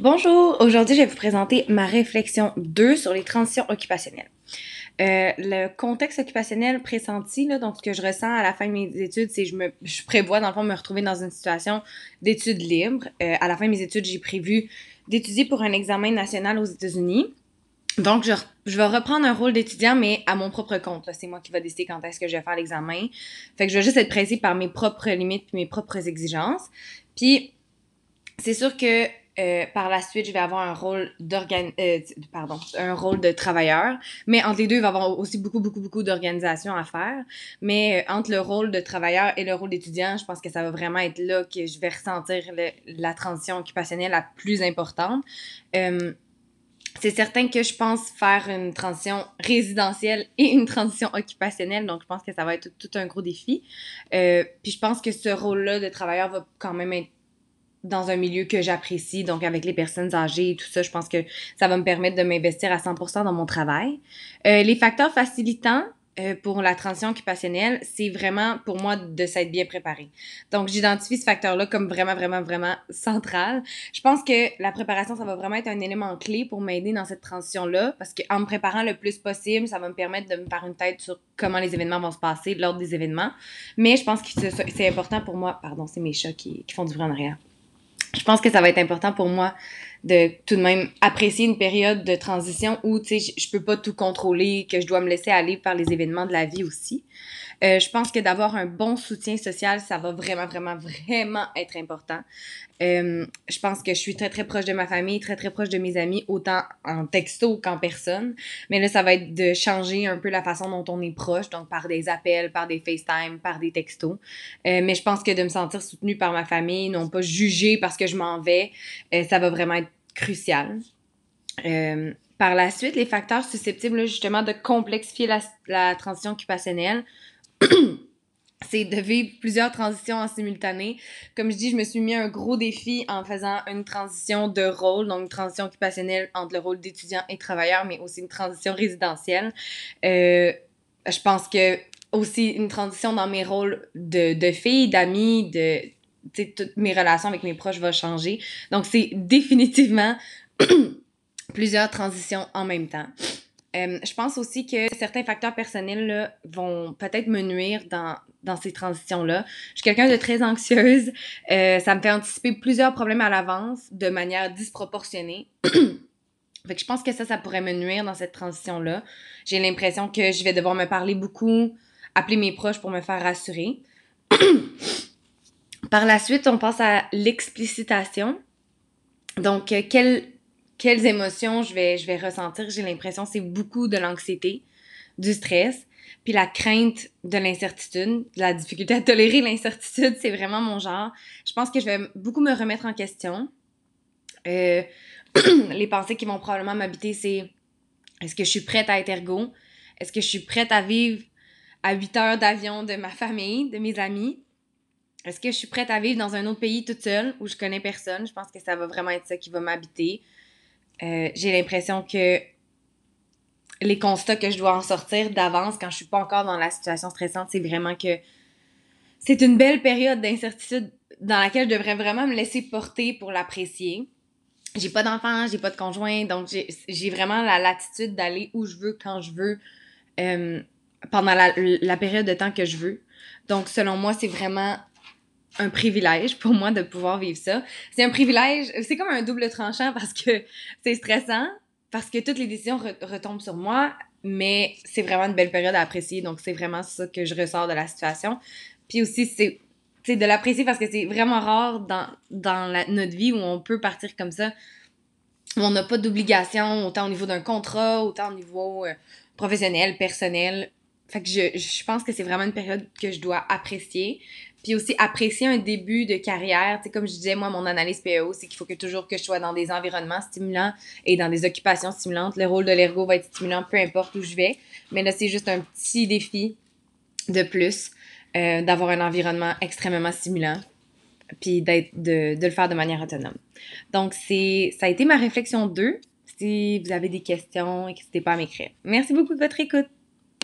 Bonjour, aujourd'hui je vais vous présenter ma réflexion 2 sur les transitions occupationnelles. Euh, le contexte occupationnel pressenti, donc ce que je ressens à la fin de mes études, c'est que je, me, je prévois dans le me retrouver dans une situation d'études libres. Euh, à la fin de mes études, j'ai prévu d'étudier pour un examen national aux États-Unis. Donc, je, je, vais reprendre un rôle d'étudiant, mais à mon propre compte. C'est moi qui vais décider quand est-ce que je vais faire l'examen. Fait que je vais juste être pressée par mes propres limites et mes propres exigences. Puis, c'est sûr que euh, par la suite, je vais avoir un rôle d'organ... Euh, un rôle de travailleur. Mais entre les deux, il va y avoir aussi beaucoup, beaucoup, beaucoup d'organisation à faire. Mais euh, entre le rôle de travailleur et le rôle d'étudiant, je pense que ça va vraiment être là que je vais ressentir la transition occupationnelle la plus importante. c'est certain que je pense faire une transition résidentielle et une transition occupationnelle, donc je pense que ça va être tout un gros défi. puis je pense que ce rôle-là de travailleur va quand même être dans un milieu que j'apprécie, donc avec les personnes âgées et tout ça, je pense que ça va me permettre de m'investir à 100% dans mon travail. Euh, les facteurs facilitants euh, pour la transition occupationnelle, c'est vraiment pour moi de s'être bien préparé. Donc j'identifie ce facteur-là comme vraiment, vraiment, vraiment central. Je pense que la préparation, ça va vraiment être un élément clé pour m'aider dans cette transition-là, parce qu'en me préparant le plus possible, ça va me permettre de me faire une tête sur comment les événements vont se passer, l'ordre des événements. Mais je pense que c'est important pour moi, pardon, c'est mes chats qui, qui font du bruit en arrière je pense que ça va être important pour moi de tout de même apprécier une période de transition où, tu sais, je peux pas tout contrôler, que je dois me laisser aller par les événements de la vie aussi. Euh, je pense que d'avoir un bon soutien social, ça va vraiment, vraiment, vraiment être important. Euh, je pense que je suis très, très proche de ma famille, très, très proche de mes amis, autant en texto qu'en personne. Mais là, ça va être de changer un peu la façon dont on est proche, donc par des appels, par des FaceTime, par des textos. Euh, mais je pense que de me sentir soutenue par ma famille, non pas jugée parce que je m'en vais, ça va vraiment être crucial. par la suite, les facteurs susceptibles justement de complexifier la, la transition occupationnelle, c'est de vivre plusieurs transitions en simultané. Comme je dis, je me suis mis un gros défi en faisant une transition de rôle, donc une transition occupationnelle entre le rôle d'étudiant et travailleur, mais aussi une transition résidentielle. Euh, je pense que aussi une transition dans mes rôles de, de fille, d'amie, de toutes mes relations avec mes proches vont changer. Donc c'est définitivement plusieurs transitions en même temps. Euh, je pense aussi que certains facteurs personnels là, vont peut-être me nuire dans, dans ces transitions-là. Je suis quelqu'un de très anxieuse. Euh, ça me fait anticiper plusieurs problèmes à l'avance de manière disproportionnée. je pense que ça, ça pourrait me nuire dans cette transition-là. J'ai l'impression que je vais devoir me parler beaucoup, appeler mes proches pour me faire rassurer. Par la suite, on passe à l'explicitation. Donc, euh, quel quelles émotions je vais, je vais ressentir. J'ai l'impression que c'est beaucoup de l'anxiété, du stress, puis la crainte de l'incertitude, la difficulté à tolérer l'incertitude, c'est vraiment mon genre. Je pense que je vais beaucoup me remettre en question. Euh, les pensées qui vont probablement m'habiter, c'est est-ce que je suis prête à être ergo? Est-ce que je suis prête à vivre à 8 heures d'avion de ma famille, de mes amis? Est-ce que je suis prête à vivre dans un autre pays toute seule où je connais personne? Je pense que ça va vraiment être ça qui va m'habiter. Euh, j'ai l'impression que les constats que je dois en sortir d'avance quand je suis pas encore dans la situation stressante, c'est vraiment que c'est une belle période d'incertitude dans laquelle je devrais vraiment me laisser porter pour l'apprécier. J'ai pas d'enfant, j'ai pas de conjoint, donc j'ai vraiment la latitude d'aller où je veux, quand je veux, euh, pendant la, la période de temps que je veux. Donc, selon moi, c'est vraiment un privilège pour moi de pouvoir vivre ça. C'est un privilège, c'est comme un double tranchant parce que c'est stressant, parce que toutes les décisions retombent sur moi, mais c'est vraiment une belle période à apprécier. Donc, c'est vraiment ça que je ressors de la situation. Puis aussi, c'est de l'apprécier parce que c'est vraiment rare dans, dans notre vie où on peut partir comme ça, où on n'a pas d'obligation, autant au niveau d'un contrat, autant au niveau euh, professionnel, personnel. Fait que je, pense que c'est vraiment une période que je dois apprécier. Puis aussi apprécier un début de carrière. Tu sais, comme je disais, moi, mon analyse PEO, c'est qu'il faut que toujours que je sois dans des environnements stimulants et dans des occupations stimulantes. Le rôle de l'ergo va être stimulant peu importe où je vais. Mais là, c'est juste un petit défi de plus euh, d'avoir un environnement extrêmement stimulant puis de, le faire de manière autonome. Donc, ça a été ma réflexion 2. Si vous avez des questions, n'hésitez pas à m'écrire. Merci beaucoup de votre écoute.